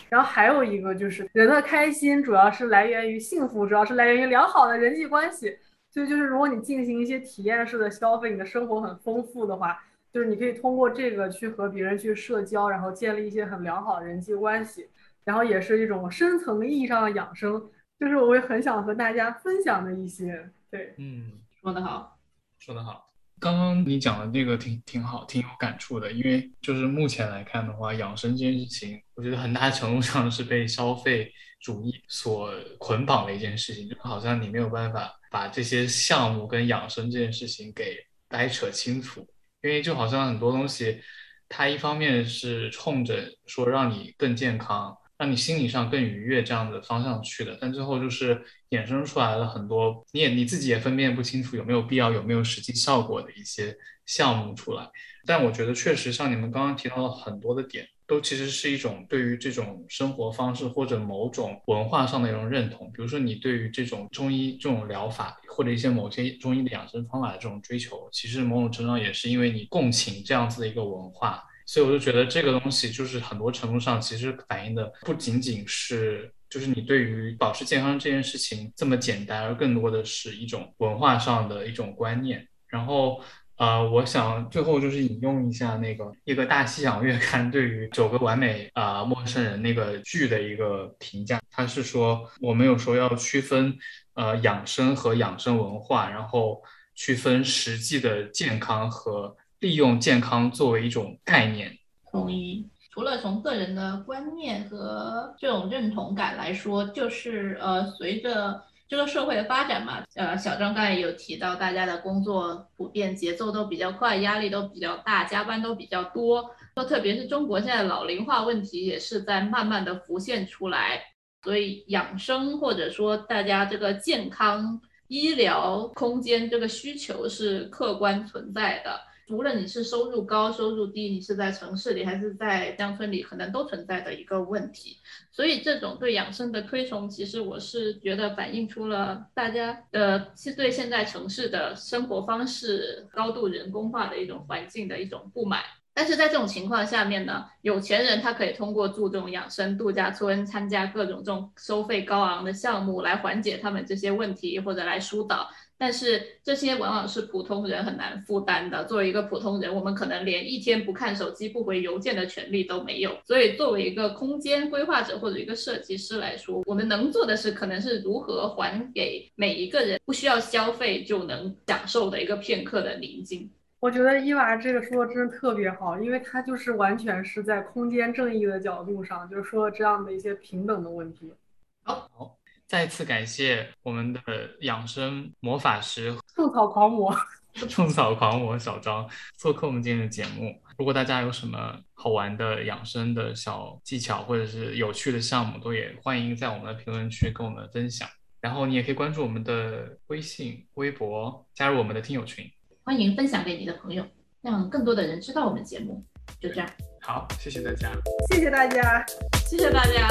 然后还有一个就是人的开心主要是来源于幸福，主要是来源于良好的人际关系。所以就是如果你进行一些体验式的消费，你的生活很丰富的话，就是你可以通过这个去和别人去社交，然后建立一些很良好的人际关系，然后也是一种深层意义上的养生。就是我会很想和大家分享的一些。对，嗯，说得好，说得好。刚刚你讲的那个挺挺好，挺有感触的。因为就是目前来看的话，养生这件事情，我觉得很大程度上是被消费主义所捆绑的一件事情，就好像你没有办法把这些项目跟养生这件事情给掰扯清楚。因为就好像很多东西，它一方面是冲着说让你更健康。让你心理上更愉悦这样的方向去的，但最后就是衍生出来了很多，你也你自己也分辨不清楚有没有必要、有没有实际效果的一些项目出来。但我觉得确实像你们刚刚提到的很多的点，都其实是一种对于这种生活方式或者某种文化上的一种认同。比如说你对于这种中医这种疗法或者一些某些中医的养生方法的这种追求，其实某种程度上也是因为你共情这样子的一个文化。所以我就觉得这个东西就是很多程度上其实反映的不仅仅是就是你对于保持健康这件事情这么简单，而更多的是一种文化上的一种观念。然后呃，我想最后就是引用一下那个一个大西洋月刊对于《九个完美啊陌生人》那个剧的一个评价，他是说我们有时候要区分呃养生和养生文化，然后区分实际的健康和。利用健康作为一种概念，同意。除了从个人的观念和这种认同感来说，就是呃，随着这个社会的发展嘛，呃，小张刚才有提到，大家的工作普遍节奏都比较快，压力都比较大，加班都比较多。说特别是中国现在老龄化问题也是在慢慢的浮现出来，所以养生或者说大家这个健康医疗空间这个需求是客观存在的。无论你是收入高、收入低，你是在城市里还是在乡村里，可能都存在的一个问题。所以，这种对养生的推崇，其实我是觉得反映出了大家的是对现在城市的生活方式高度人工化的一种环境的一种不满。但是在这种情况下面呢，有钱人他可以通过注重养生度假村、参加各种这种收费高昂的项目来缓解他们这些问题，或者来疏导。但是这些往往是普通人很难负担的。作为一个普通人，我们可能连一天不看手机、不回邮件的权利都没有。所以，作为一个空间规划者或者一个设计师来说，我们能做的是，可能是如何还给每一个人不需要消费就能享受的一个片刻的宁静。我觉得伊娃这个说的真的特别好，因为他就是完全是在空间正义的角度上，就是说这样的一些平等的问题。好。再次感谢我们的养生魔法师、*laughs* 种草狂魔、*laughs* 种草狂魔小张做客我们今天的节目。如果大家有什么好玩的养生的小技巧，或者是有趣的项目，都也欢迎在我们的评论区跟我们分享。然后你也可以关注我们的微信、微博，加入我们的听友群，欢迎分享给你的朋友，让更多的人知道我们节目。就这样，好，谢谢大家，谢谢大家，谢谢大家。